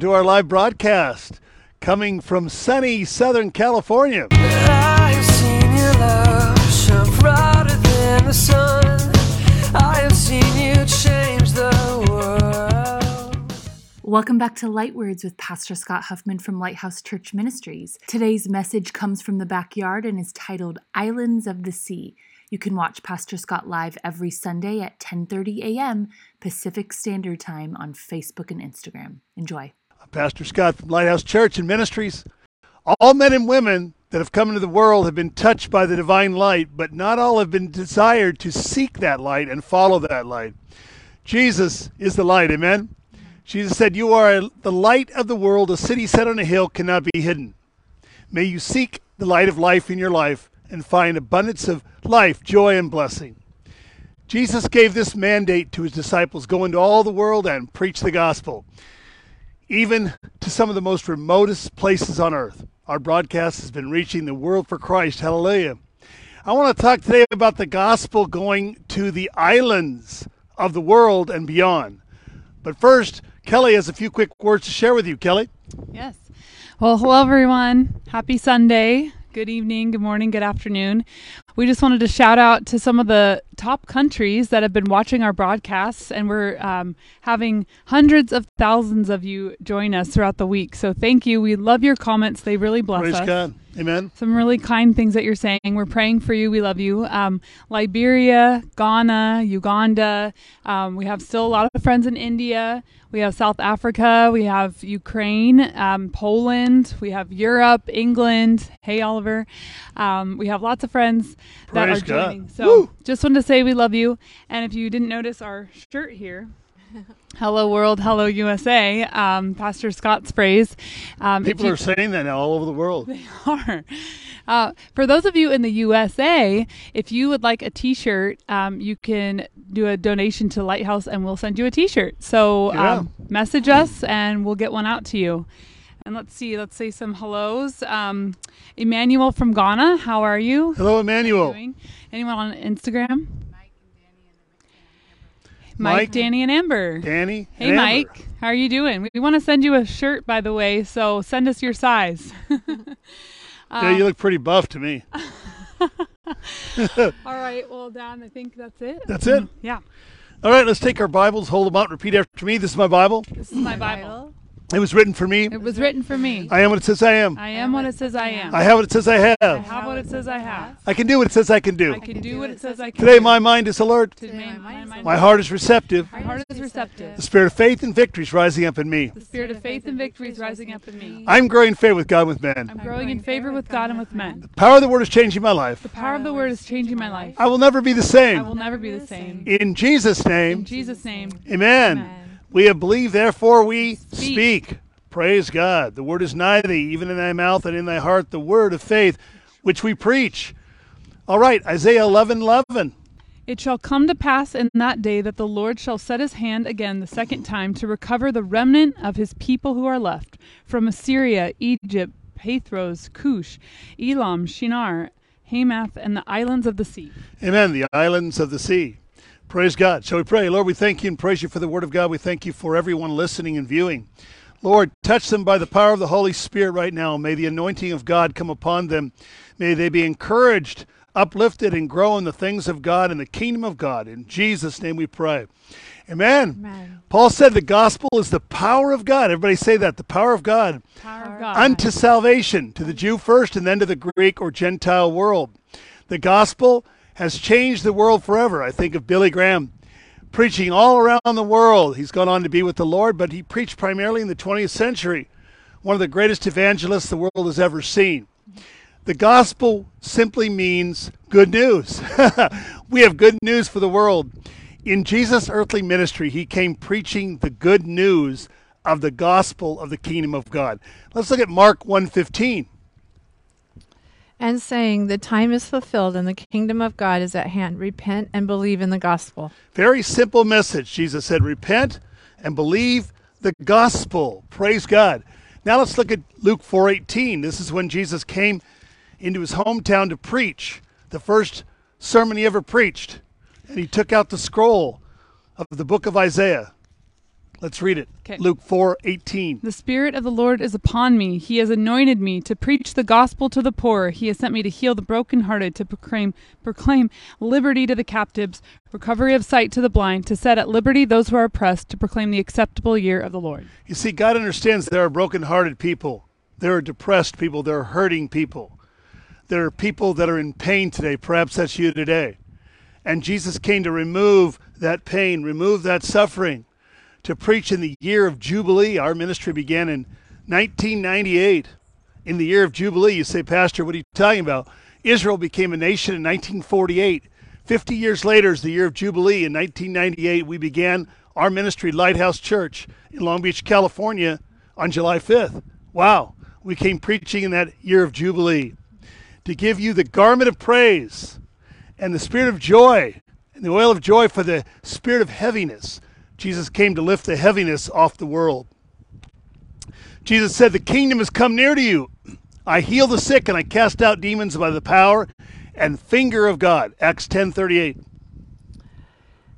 to our live broadcast coming from sunny Southern California. I have seen your love shine brighter than the sun. I have seen you change the world. Welcome back to Light Words with Pastor Scott Huffman from Lighthouse Church Ministries. Today's message comes from the backyard and is titled Islands of the Sea. You can watch Pastor Scott live every Sunday at 10:30 a.m. Pacific Standard Time on Facebook and Instagram. Enjoy. Pastor Scott from Lighthouse Church and Ministries. All men and women that have come into the world have been touched by the divine light, but not all have been desired to seek that light and follow that light. Jesus is the light, amen? Jesus said, You are the light of the world. A city set on a hill cannot be hidden. May you seek the light of life in your life and find abundance of life, joy, and blessing. Jesus gave this mandate to his disciples go into all the world and preach the gospel even to some of the most remotest places on earth. Our broadcast has been reaching the world for Christ. Hallelujah. I want to talk today about the gospel going to the islands of the world and beyond. But first, Kelly has a few quick words to share with you. Kelly? Yes. Well, hello, everyone. Happy Sunday. Good evening, good morning, good afternoon. We just wanted to shout out to some of the top countries that have been watching our broadcasts, and we're um, having hundreds of thousands of you join us throughout the week. So thank you. We love your comments, they really bless Praise us. God. Amen. Some really kind things that you're saying. We're praying for you. We love you. Um, Liberia, Ghana, Uganda. Um, we have still a lot of friends in India. We have South Africa. We have Ukraine, um, Poland. We have Europe, England. Hey, Oliver. Um, we have lots of friends that Praise are God. joining. So Woo! just wanted to say we love you. And if you didn't notice our shirt here, Hello World, Hello USA, um, Pastor Scott's phrase. Um, People you- are saying that now all over the world. They are. Uh, for those of you in the USA, if you would like a T-shirt, um, you can do a donation to Lighthouse, and we'll send you a T-shirt. So Yeah. um, message us, and we'll get one out to you. And let's see, let's say some hellos. Um, Emmanuel from Ghana, how are you? Hello, Emmanuel. Doing? Anyone on Instagram? Mike, Mike. Danny, and Amber. Danny. Hey, and Amber. Mike. How are you doing? We want to send you a shirt, by the way, so send us your size. Yeah, you look pretty buff to me. All right. Well, Dan, I think that's it. That's it. Yeah. All right, let's take our Bibles, hold them out, repeat after me. This is my Bible. This is my Bible. It was written for me. It was written for me. I am what it says I am. I am what it says I am. I have what it says I have. I have. have what it says I have. I can do what it says I can do. I can do what it says I can. Today, my mind is alert. Today, my, mind- My heart is receptive. my heart is receptive. The spirit of faith and victory is rising up in me. The spirit of faith and victory is rising up in me. I'm growing in favor with God and with men. I'm growing in favor with God and with men. The power of the word is changing my life. The power of the word is changing my life. I will never be the same. I will never be the same. In Jesus' name. In Jesus' name. amen. We have believed, therefore we Speak. speak. Praise God. The word is nigh thee, even in thy mouth and in thy heart, the word of faith which we preach. All right, Isaiah 11 11. It shall come to pass in that day that the Lord shall set his hand again the second time to recover the remnant of his people who are left from Assyria, Egypt, Pathros, Cush, Elam, Shinar, Hamath, and the islands of the sea. Amen. The islands of the sea. Praise God. Shall we pray? Lord, we thank you and praise you for the word of God. We thank you for everyone listening and viewing. Lord, touch them by the power of the Holy Spirit right now. May the anointing of God come upon them. May they be encouraged, uplifted, and grow in the things of God and the kingdom of God. In Jesus' name we pray. Amen. Paul said the gospel is the power of God. Everybody say that the power of God Power of God. unto salvation to the Jew first and then to the Greek or Gentile world. The gospel has changed the world forever. I think of Billy Graham preaching all around the world. He's gone on to be with the Lord, but he preached primarily in the 20th century. One of the greatest evangelists the world has ever seen. The gospel simply means good news. we have good news for the world. In Jesus' earthly ministry, he came preaching the good news of the gospel of the kingdom of God. Let's look at Mark 1:15. And saying, The time is fulfilled and the kingdom of God is at hand. Repent and believe in the gospel. Very simple message. Jesus said, Repent and believe the gospel. Praise God. Now let's look at Luke 4:18. This is when Jesus came into his hometown to preach, the first sermon he ever preached. And he took out the scroll of the book of Isaiah. Let's read it. 'Kay. Luke 4:18. The Spirit of the Lord is upon me. He has anointed me to preach the gospel to the poor. He has sent me to heal the brokenhearted, to proclaim, proclaim liberty to the captives, recovery of sight to the blind, to set at liberty those who are oppressed, to proclaim the acceptable year of the Lord. You see, God understands there are broken-hearted people. There are depressed people. There are hurting people. There are people that are in pain today. Perhaps that's you today. And Jesus came to remove that pain, remove that suffering, to preach in the year of Jubilee. Our ministry began in 1998. In the year of Jubilee, you say, Pastor, what are you talking about? Israel became a nation in 1948. 50 years later is the year of Jubilee. In 1998, we began our ministry, Lighthouse Church, in Long Beach, California, on July 5th. Wow. We came preaching in that year of Jubilee to give you the garment of praise and the spirit of joy and the oil of joy for the spirit of heaviness. Jesus came to lift the heaviness off the world. Jesus said, The kingdom has come near to you. I heal the sick and I cast out demons by the power and finger of God. Acts 10:38.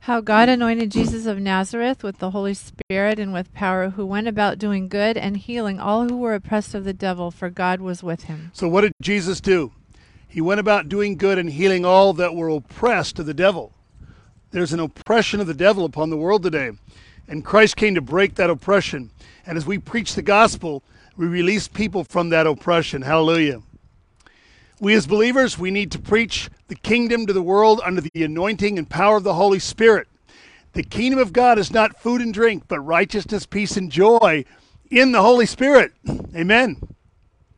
How God anointed Jesus of Nazareth with the Holy Spirit and with power, who went about doing good and healing all who were oppressed of the devil, for God was with him. So what did Jesus do? He went about doing good and healing all that were oppressed of the devil. There's an oppression of the devil upon the world today, and Christ came to break that oppression. And as we preach the gospel, we release people from that oppression. Hallelujah. We as believers, we need to preach the kingdom to the world under the anointing and power of the Holy Spirit. The kingdom of God is not food and drink, but righteousness, peace, and joy in the Holy Spirit. Amen.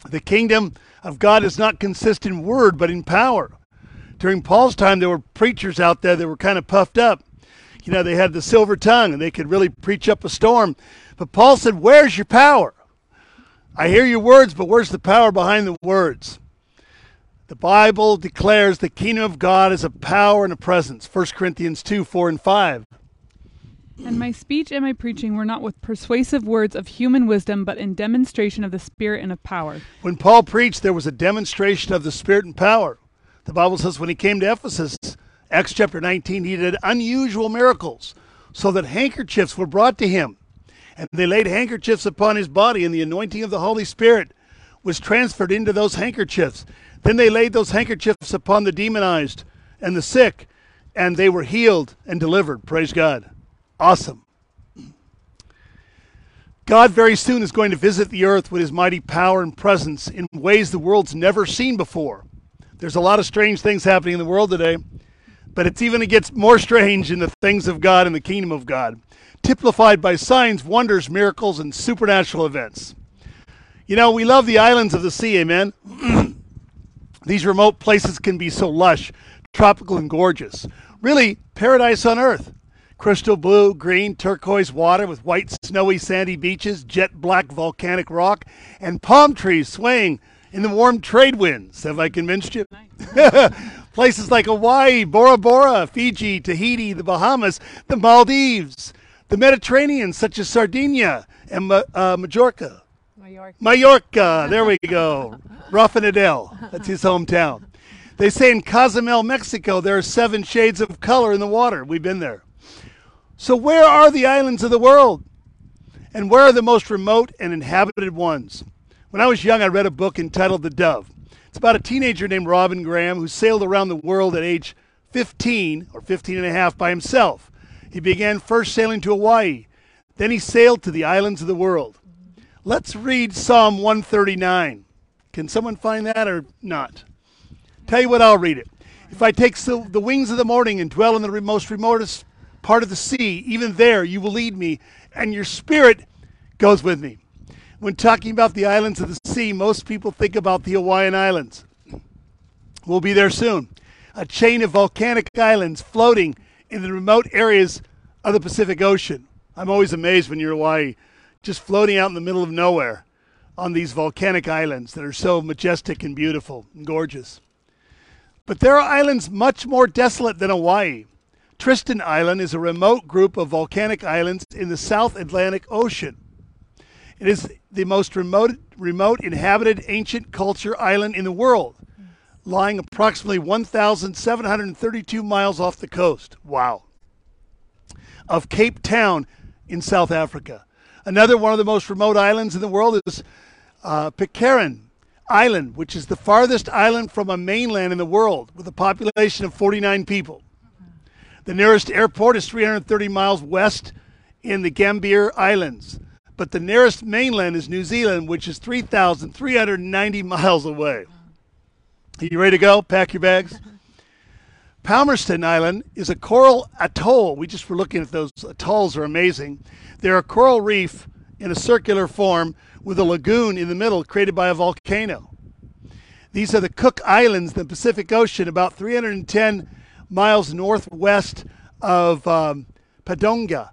The kingdom of God does not consist in word, but in power. During Paul's time, there were preachers out there that were kind of puffed up. You know, they had the silver tongue and they could really preach up a storm. But Paul said, Where's your power? I hear your words, but where's the power behind the words? The Bible declares the kingdom of God is a power and a presence. 1 Corinthians 2 4 and 5. And my speech and my preaching were not with persuasive words of human wisdom, but in demonstration of the Spirit and of power. When Paul preached, there was a demonstration of the Spirit and power. The Bible says when he came to Ephesus, Acts chapter 19, he did unusual miracles so that handkerchiefs were brought to him. And they laid handkerchiefs upon his body, and the anointing of the Holy Spirit was transferred into those handkerchiefs. Then they laid those handkerchiefs upon the demonized and the sick, and they were healed and delivered. Praise God. Awesome. God very soon is going to visit the earth with his mighty power and presence in ways the world's never seen before. There's a lot of strange things happening in the world today, but it's even it gets more strange in the things of God and the kingdom of God, typified by signs, wonders, miracles, and supernatural events. You know, we love the islands of the sea, amen. These remote places can be so lush, tropical, and gorgeous. Really, paradise on earth. Crystal blue, green, turquoise water with white, snowy, sandy beaches, jet black volcanic rock, and palm trees swaying in the warm trade winds. Have I convinced you? Places like Hawaii, Bora Bora, Fiji, Tahiti, the Bahamas, the Maldives, the Mediterranean, such as Sardinia and Ma- uh, Majorca. Mallorca, there we go. Rafa Nadal, that's his hometown. They say in Cozumel, Mexico, there are seven shades of color in the water. We've been there. So, where are the islands of the world? And where are the most remote and inhabited ones? When I was young, I read a book entitled The Dove. It's about a teenager named Robin Graham who sailed around the world at age 15 or 15 and a half by himself. He began first sailing to Hawaii, then he sailed to the islands of the world. Let's read Psalm 139. Can someone find that or not? Tell you what, I'll read it. If I take the wings of the morning and dwell in the most remotest part of the sea, even there you will lead me, and your spirit goes with me. When talking about the islands of the sea, most people think about the Hawaiian Islands. We'll be there soon. A chain of volcanic islands floating in the remote areas of the Pacific Ocean. I'm always amazed when you're in Hawaii, just floating out in the middle of nowhere on these volcanic islands that are so majestic and beautiful and gorgeous. But there are islands much more desolate than Hawaii. Tristan Island is a remote group of volcanic islands in the South Atlantic Ocean. It is the most remote, remote inhabited ancient culture island in the world, lying approximately 1,732 miles off the coast. Wow. Of Cape Town in South Africa. Another one of the most remote islands in the world is uh, Pitcairn Island, which is the farthest island from a mainland in the world with a population of 49 people. The nearest airport is 330 miles west in the Gambier Islands, but the nearest mainland is New Zealand, which is 3,390 miles away. Are you ready to go? Pack your bags. Palmerston Island is a coral atoll. We just were looking at those atolls are amazing. They're a coral reef in a circular form with a lagoon in the middle created by a volcano. These are the Cook Islands, in the Pacific Ocean, about 310 miles northwest of um, Rarotonga.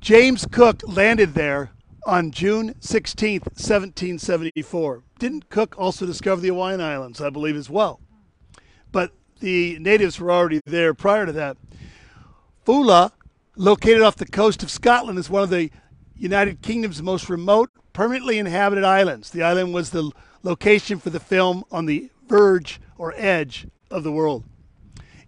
James Cook landed there on June 16th, 1774. Didn't Cook also discover the Hawaiian Islands, I believe, as well? But the natives were already there prior to that. Foula, located off the coast of Scotland, is one of the United Kingdom's most remote, permanently inhabited islands. The island was the location for the film On the Verge or Edge of the World.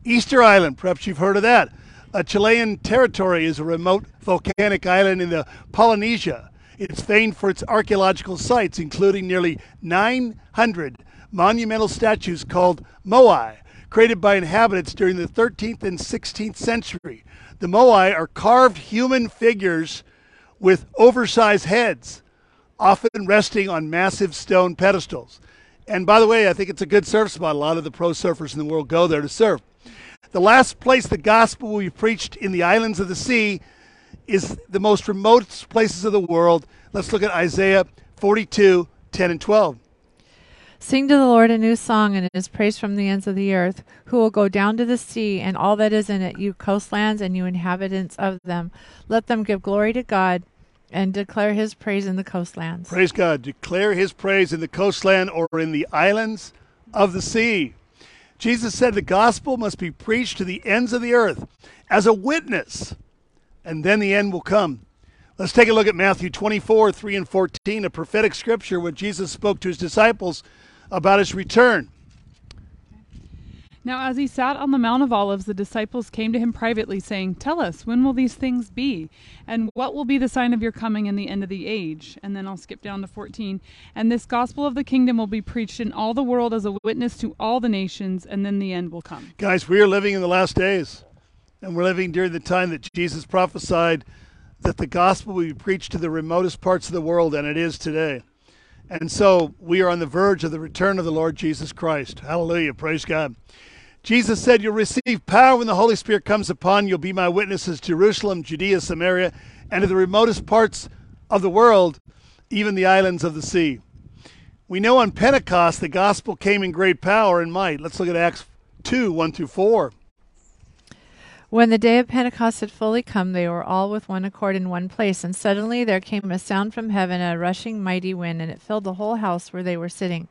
Easter Island, perhaps you've heard of that. A Chilean territory is a remote volcanic island in the Polynesia. It's famed for its archaeological sites, including nearly 900 monumental statues called moai, created by inhabitants during the 13th and 16th century. The moai are carved human figures with oversized heads, often resting on massive stone pedestals. And by the way, I think it's a good surf spot. A lot of the pro surfers in the world go there to surf. The last place the gospel will be preached in the islands of the sea is the most remote places of the world. Let's look at Isaiah 42 10 and 12. Sing to the Lord a new song and his praise from the ends of the earth, who will go down to the sea and all that is in it, you coastlands and you inhabitants of them. Let them give glory to God and declare his praise in the coastlands. Praise God. Declare his praise in the coastland or in the islands of the sea. Jesus said the gospel must be preached to the ends of the earth as a witness, and then the end will come. Let's take a look at Matthew 24, 3 and 14, a prophetic scripture where Jesus spoke to his disciples about his return. Now, as he sat on the Mount of Olives, the disciples came to him privately, saying, Tell us, when will these things be? And what will be the sign of your coming and the end of the age? And then I'll skip down to 14. And this gospel of the kingdom will be preached in all the world as a witness to all the nations, and then the end will come. Guys, we are living in the last days, and we're living during the time that Jesus prophesied that the gospel will be preached to the remotest parts of the world, and it is today. And so we are on the verge of the return of the Lord Jesus Christ. Hallelujah. Praise God. Jesus said, You'll receive power when the Holy Spirit comes upon you. You'll be my witnesses Jerusalem, Judea, Samaria, and to the remotest parts of the world, even the islands of the sea. We know on Pentecost the gospel came in great power and might. Let's look at Acts 2 1 through 4. When the day of Pentecost had fully come, they were all with one accord in one place, and suddenly there came a sound from heaven, a rushing mighty wind, and it filled the whole house where they were sitting.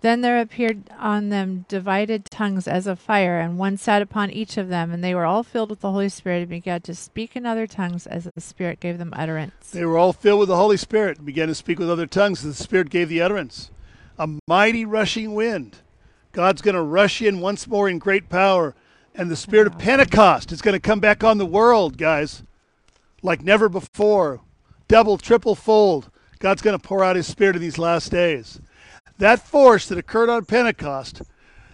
Then there appeared on them divided tongues as of fire, and one sat upon each of them, and they were all filled with the Holy Spirit and began to speak in other tongues as the Spirit gave them utterance. They were all filled with the Holy Spirit and began to speak with other tongues as the Spirit gave the utterance. A mighty rushing wind. God's going to rush in once more in great power. And the spirit of Pentecost is going to come back on the world, guys, like never before. Double, triple fold. God's going to pour out his spirit in these last days. That force that occurred on Pentecost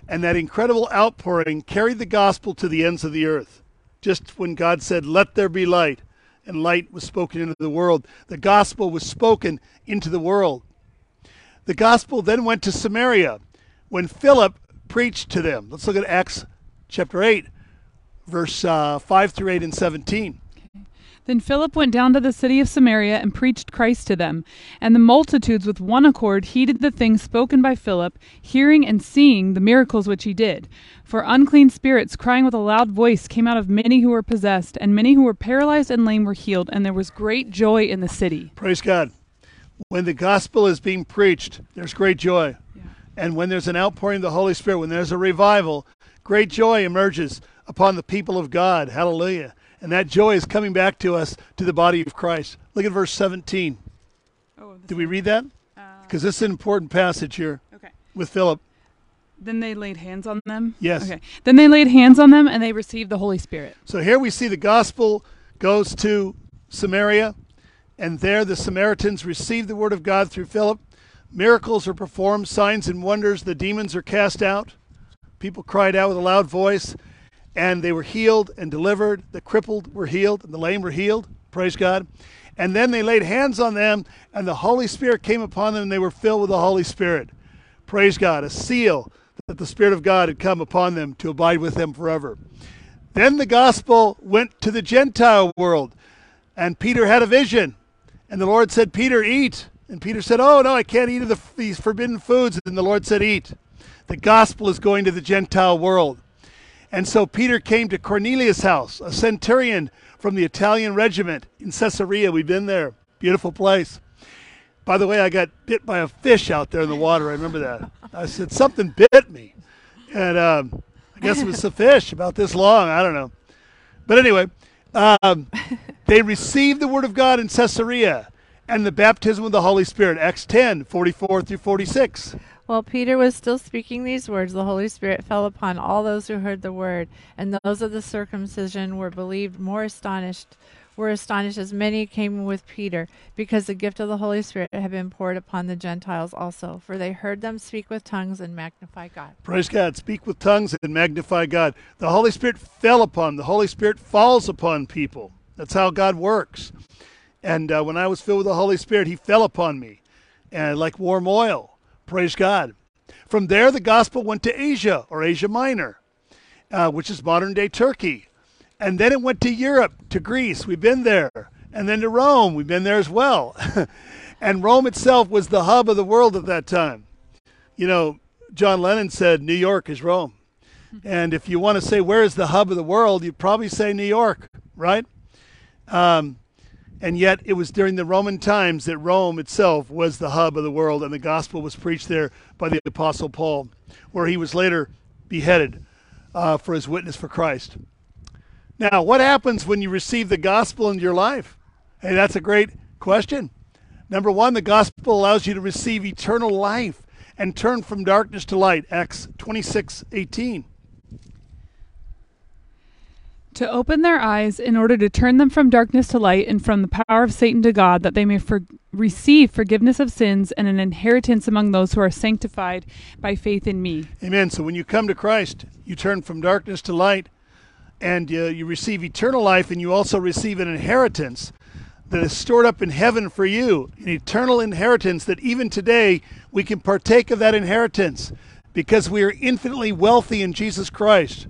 and that incredible outpouring carried the gospel to the ends of the earth. Just when God said, Let there be light, and light was spoken into the world, the gospel was spoken into the world. The gospel then went to Samaria when Philip preached to them. Let's look at Acts chapter 8, verse uh, 5 through 8 and 17. Then Philip went down to the city of Samaria and preached Christ to them. And the multitudes with one accord heeded the things spoken by Philip, hearing and seeing the miracles which he did. For unclean spirits, crying with a loud voice, came out of many who were possessed, and many who were paralyzed and lame were healed, and there was great joy in the city. Praise God. When the gospel is being preached, there's great joy. And when there's an outpouring of the Holy Spirit, when there's a revival, great joy emerges upon the people of God. Hallelujah. And that joy is coming back to us, to the body of Christ. Look at verse 17. Oh, Did we read that? Uh, because this is an important passage here okay. with Philip. Then they laid hands on them. Yes. Okay. Then they laid hands on them, and they received the Holy Spirit. So here we see the gospel goes to Samaria, and there the Samaritans receive the word of God through Philip. Miracles are performed, signs and wonders, the demons are cast out. People cried out with a loud voice, and they were healed and delivered. The crippled were healed, and the lame were healed. Praise God. And then they laid hands on them, and the Holy Spirit came upon them, and they were filled with the Holy Spirit. Praise God. A seal that the Spirit of God had come upon them to abide with them forever. Then the gospel went to the Gentile world, and Peter had a vision. And the Lord said, Peter, eat. And Peter said, Oh, no, I can't eat of the, these forbidden foods. And the Lord said, Eat. The gospel is going to the Gentile world. And so Peter came to Cornelius' house, a centurion from the Italian regiment in Caesarea. We've been there. Beautiful place. By the way, I got bit by a fish out there in the water. I remember that. I said, Something bit me. And um, I guess it was a fish about this long. I don't know. But anyway, um, they received the word of God in Caesarea and the baptism of the Holy Spirit. Acts 10 44 through 46. While Peter was still speaking these words, the Holy Spirit fell upon all those who heard the word, and those of the circumcision were believed more astonished were astonished as many came with Peter, because the gift of the Holy Spirit had been poured upon the Gentiles also, for they heard them speak with tongues and magnify God. Praise God. Speak with tongues and magnify God. The Holy Spirit fell upon, the Holy Spirit falls upon people. That's how God works. And uh, when I was filled with the Holy Spirit, He fell upon me, and like warm oil. Praise God. From there, the gospel went to Asia or Asia Minor, uh, which is modern day Turkey. And then it went to Europe, to Greece. We've been there. And then to Rome. We've been there as well. and Rome itself was the hub of the world at that time. You know, John Lennon said, New York is Rome. And if you want to say, where is the hub of the world, you'd probably say New York, right? Um, and yet it was during the Roman times that Rome itself was the hub of the world, and the gospel was preached there by the Apostle Paul, where he was later beheaded uh, for his witness for Christ. Now, what happens when you receive the gospel into your life? Hey, that's a great question. Number one, the gospel allows you to receive eternal life and turn from darkness to light. Acts 26 18. To open their eyes in order to turn them from darkness to light and from the power of Satan to God, that they may for- receive forgiveness of sins and an inheritance among those who are sanctified by faith in me. Amen. So when you come to Christ, you turn from darkness to light and uh, you receive eternal life, and you also receive an inheritance that is stored up in heaven for you, an eternal inheritance that even today we can partake of that inheritance because we are infinitely wealthy in Jesus Christ.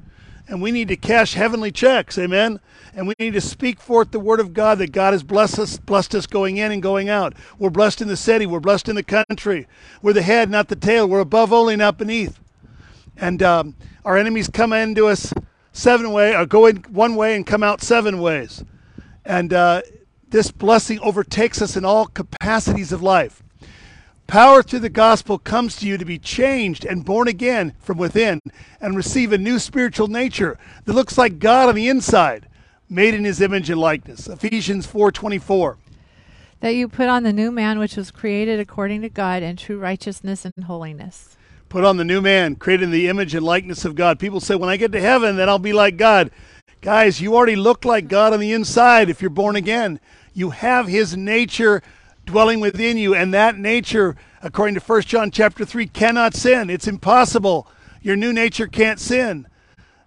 And we need to cash heavenly checks, amen. And we need to speak forth the word of God that God has blessed us, blessed us going in and going out. We're blessed in the city, we're blessed in the country. We're the head, not the tail. We're above only, not beneath. And um, our enemies come into us seven way, or go in one way and come out seven ways. And uh, this blessing overtakes us in all capacities of life. Power through the gospel comes to you to be changed and born again from within and receive a new spiritual nature that looks like God on the inside, made in his image and likeness. Ephesians 4:24. That you put on the new man which was created according to God in true righteousness and holiness. Put on the new man, created in the image and likeness of God. People say when I get to heaven then I'll be like God. Guys, you already look like God on the inside if you're born again. You have his nature dwelling within you and that nature according to 1 John chapter 3 cannot sin. It's impossible. Your new nature can't sin.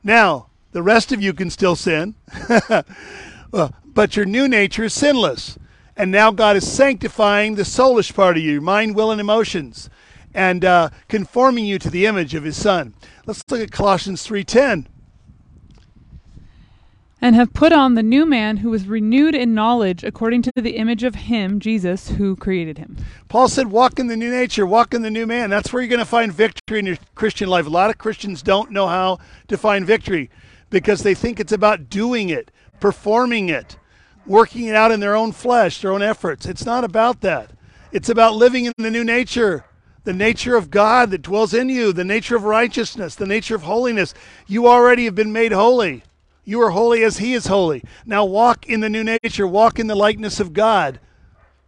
Now, the rest of you can still sin. But your new nature is sinless. And now God is sanctifying the soulish part of you, mind, will, and emotions, and uh, conforming you to the image of His Son. Let's look at Colossians 3:10. And have put on the new man who was renewed in knowledge according to the image of him, Jesus, who created him. Paul said, "Walk in the new nature, walk in the new man." That's where you're going to find victory in your Christian life. A lot of Christians don't know how to find victory because they think it's about doing it, performing it, working it out in their own flesh, their own efforts. It's not about that. It's about living in the new nature, the nature of God that dwells in you, the nature of righteousness, the nature of holiness. You already have been made holy. You are holy as He is holy. Now walk in the new nature, walk in the likeness of God,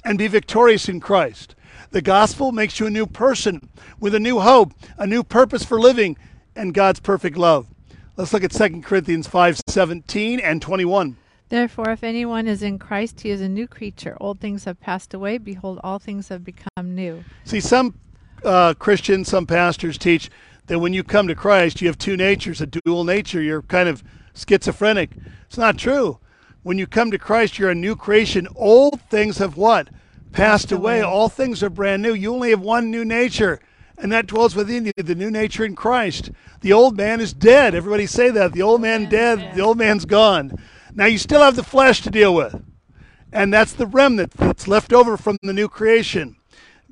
and be victorious in Christ. The gospel makes you a new person with a new hope, a new purpose for living, and God's perfect love. Let's look at 2 Corinthians 5 17 and 21. Therefore, if anyone is in Christ, he is a new creature. Old things have passed away. Behold, all things have become new. See, some uh, Christians, some pastors teach that when you come to Christ, you have two natures, a dual nature. You're kind of schizophrenic. It's not true. When you come to Christ, you're a new creation. Old things have what? Passed away. All things are brand new. You only have one new nature, and that dwells within you, the new nature in Christ. The old man is dead. Everybody say that. The old man dead, the old man's gone. Now you still have the flesh to deal with. And that's the remnant that's left over from the new creation.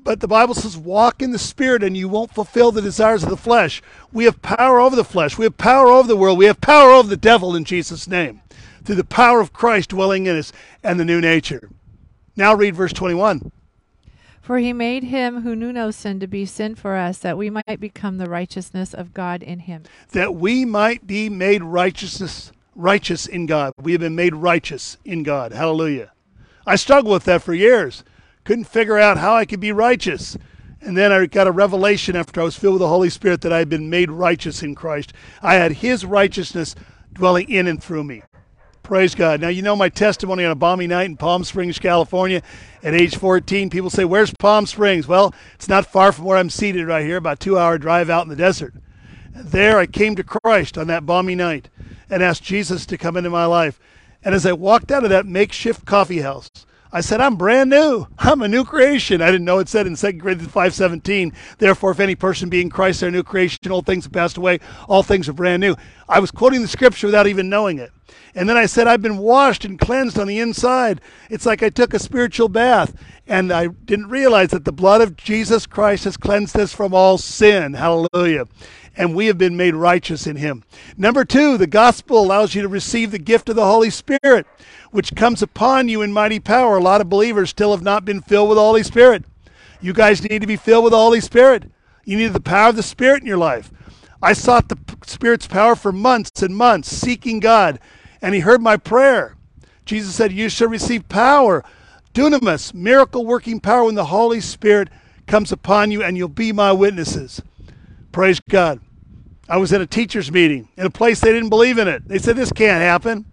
But the Bible says, walk in the Spirit and you won't fulfill the desires of the flesh. We have power over the flesh. We have power over the world. We have power over the devil in Jesus' name through the power of Christ dwelling in us and the new nature. Now read verse 21. For he made him who knew no sin to be sin for us, that we might become the righteousness of God in him. That we might be made righteousness righteous in God. We have been made righteous in God. Hallelujah. I struggled with that for years. Couldn't figure out how I could be righteous. And then I got a revelation after I was filled with the Holy Spirit that I had been made righteous in Christ. I had His righteousness dwelling in and through me. Praise God. Now, you know my testimony on a balmy night in Palm Springs, California at age 14. People say, Where's Palm Springs? Well, it's not far from where I'm seated right here, about two hour drive out in the desert. There I came to Christ on that balmy night and asked Jesus to come into my life. And as I walked out of that makeshift coffee house, I said, I'm brand new. I'm a new creation. I didn't know it said in 2 Corinthians 5.17, therefore, if any person be in Christ, they're a new creation. Old things have passed away. All things are brand new. I was quoting the scripture without even knowing it. And then I said, I've been washed and cleansed on the inside. It's like I took a spiritual bath. And I didn't realize that the blood of Jesus Christ has cleansed us from all sin. Hallelujah and we have been made righteous in him. Number two, the gospel allows you to receive the gift of the Holy Spirit, which comes upon you in mighty power. A lot of believers still have not been filled with the Holy Spirit. You guys need to be filled with the Holy Spirit. You need the power of the Spirit in your life. I sought the Spirit's power for months and months, seeking God, and He heard my prayer. Jesus said, You shall receive power, dunamis, miracle working power when the Holy Spirit comes upon you, and you'll be my witnesses. Praise God. I was at a teachers meeting in a place they didn't believe in it. They said this can't happen.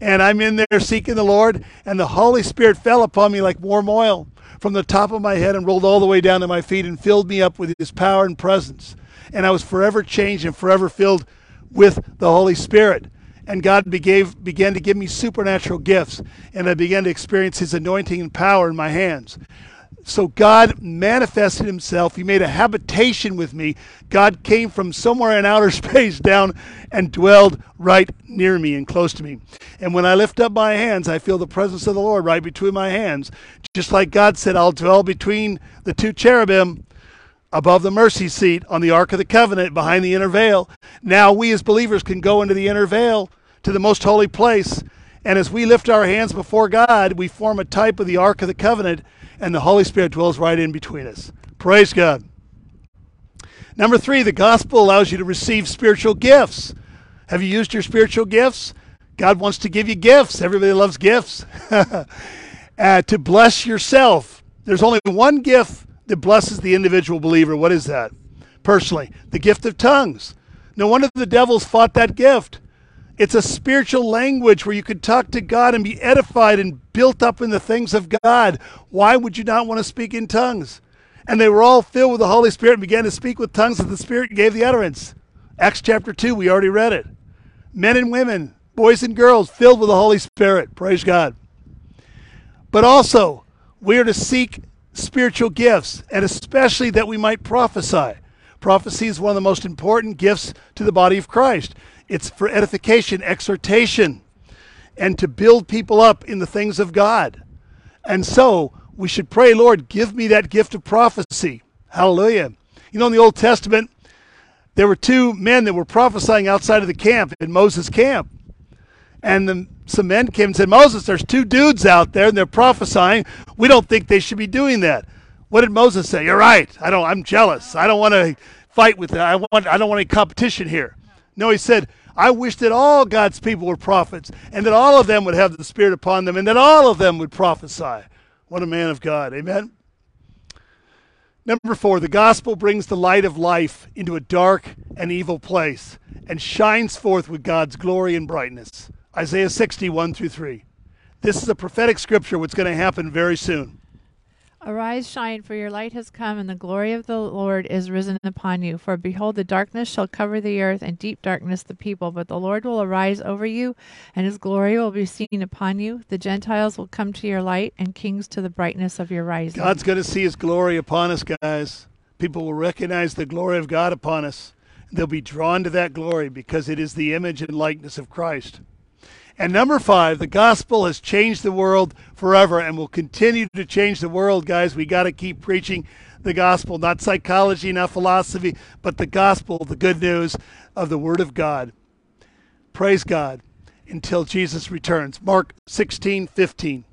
And I'm in there seeking the Lord, and the Holy Spirit fell upon me like warm oil from the top of my head and rolled all the way down to my feet and filled me up with his power and presence. And I was forever changed and forever filled with the Holy Spirit. And God began, began to give me supernatural gifts, and I began to experience his anointing and power in my hands so God manifested himself. He made a habitation with me. God came from somewhere in outer space down and dwelled right near me and close to me. And when I lift up my hands, I feel the presence of the Lord right between my hands. Just like God said, I'll dwell between the two cherubim above the mercy seat on the Ark of the Covenant behind the inner veil. Now we as believers can go into the inner veil to the most holy place. And as we lift our hands before God, we form a type of the Ark of the Covenant and the Holy Spirit dwells right in between us. Praise God. Number three, the gospel allows you to receive spiritual gifts. Have you used your spiritual gifts? God wants to give you gifts. Everybody loves gifts. uh, to bless yourself. There's only one gift that blesses the individual believer. What is that? Personally, the gift of tongues. No wonder the devils fought that gift. It's a spiritual language where you could talk to God and be edified and built up in the things of God. Why would you not want to speak in tongues? And they were all filled with the Holy Spirit and began to speak with tongues as the Spirit gave the utterance. Acts chapter 2, we already read it. Men and women, boys and girls, filled with the Holy Spirit. Praise God. But also, we are to seek spiritual gifts, and especially that we might prophesy. Prophecy is one of the most important gifts to the body of Christ. It's for edification, exhortation, and to build people up in the things of God. And so we should pray, Lord, give me that gift of prophecy. Hallelujah. You know, in the Old Testament, there were two men that were prophesying outside of the camp, in Moses' camp. And some men came and said, Moses, there's two dudes out there and they're prophesying. We don't think they should be doing that. What did Moses say? You're right. I don't I'm jealous. I don't want to fight with that. I want I don't want any competition here. No, he said, I wish that all God's people were prophets and that all of them would have the Spirit upon them and that all of them would prophesy. What a man of God. Amen. Number four, the gospel brings the light of life into a dark and evil place and shines forth with God's glory and brightness. Isaiah 61 through 3. This is a prophetic scripture, what's going to happen very soon. Arise, shine, for your light has come, and the glory of the Lord is risen upon you. For behold, the darkness shall cover the earth, and deep darkness the people. But the Lord will arise over you, and his glory will be seen upon you. The Gentiles will come to your light, and kings to the brightness of your rising. God's going to see his glory upon us, guys. People will recognize the glory of God upon us. They'll be drawn to that glory because it is the image and likeness of Christ. And number five, the gospel has changed the world forever and will continue to change the world, guys. We got to keep preaching the gospel, not psychology, not philosophy, but the gospel, the good news of the Word of God. Praise God until Jesus returns. Mark 16, 15.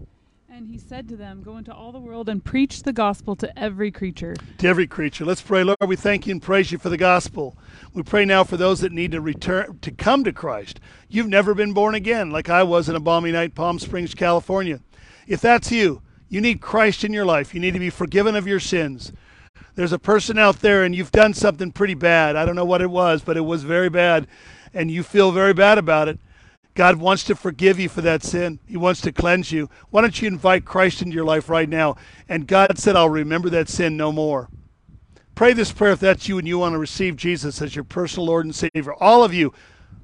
And he said to them, Go into all the world and preach the gospel to every creature. To every creature. Let's pray. Lord, we thank you and praise you for the gospel. We pray now for those that need to return to come to Christ. You've never been born again, like I was in a balmy night, Palm Springs, California. If that's you, you need Christ in your life. You need to be forgiven of your sins. There's a person out there and you've done something pretty bad. I don't know what it was, but it was very bad, and you feel very bad about it. God wants to forgive you for that sin. He wants to cleanse you. Why don't you invite Christ into your life right now? And God said, I'll remember that sin no more. Pray this prayer if that's you and you want to receive Jesus as your personal Lord and Savior. All of you,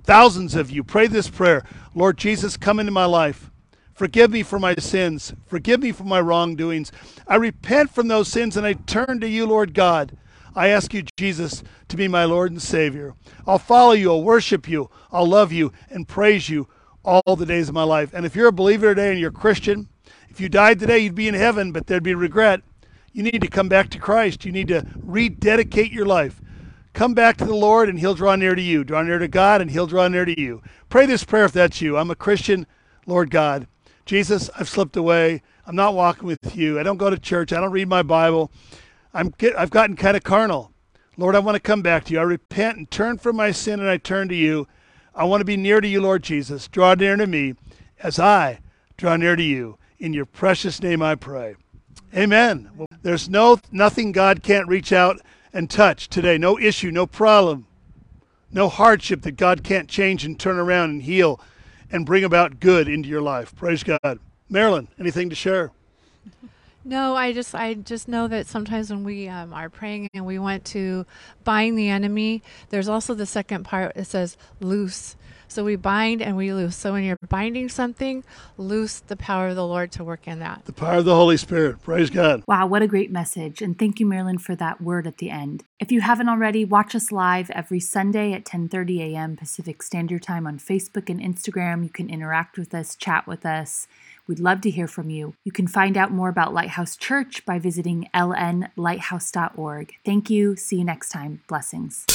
thousands of you, pray this prayer Lord Jesus, come into my life. Forgive me for my sins. Forgive me for my wrongdoings. I repent from those sins and I turn to you, Lord God. I ask you, Jesus, to be my Lord and Savior. I'll follow you, I'll worship you, I'll love you, and praise you all the days of my life. And if you're a believer today and you're a Christian, if you died today, you'd be in heaven, but there'd be regret. You need to come back to Christ. You need to rededicate your life. Come back to the Lord, and He'll draw near to you. Draw near to God, and He'll draw near to you. Pray this prayer if that's you. I'm a Christian, Lord God. Jesus, I've slipped away. I'm not walking with you. I don't go to church. I don't read my Bible. I'm get, I've gotten kind of carnal. Lord, I want to come back to you. I repent and turn from my sin and I turn to you. I want to be near to you, Lord Jesus. Draw near to me as I draw near to you. In your precious name I pray. Amen. There's no nothing God can't reach out and touch today. No issue, no problem, no hardship that God can't change and turn around and heal and bring about good into your life. Praise God. Marilyn, anything to share? No, I just I just know that sometimes when we um, are praying and we want to bind the enemy, there's also the second part that says loose. So we bind and we loose. So when you're binding something, loose the power of the Lord to work in that. The power of the Holy Spirit. Praise God. Wow, what a great message. And thank you, Marilyn, for that word at the end. If you haven't already, watch us live every Sunday at 10:30 a.m. Pacific Standard Time on Facebook and Instagram. You can interact with us, chat with us. We'd love to hear from you. You can find out more about Lighthouse Church by visiting lnlighthouse.org. Thank you. See you next time. Blessings.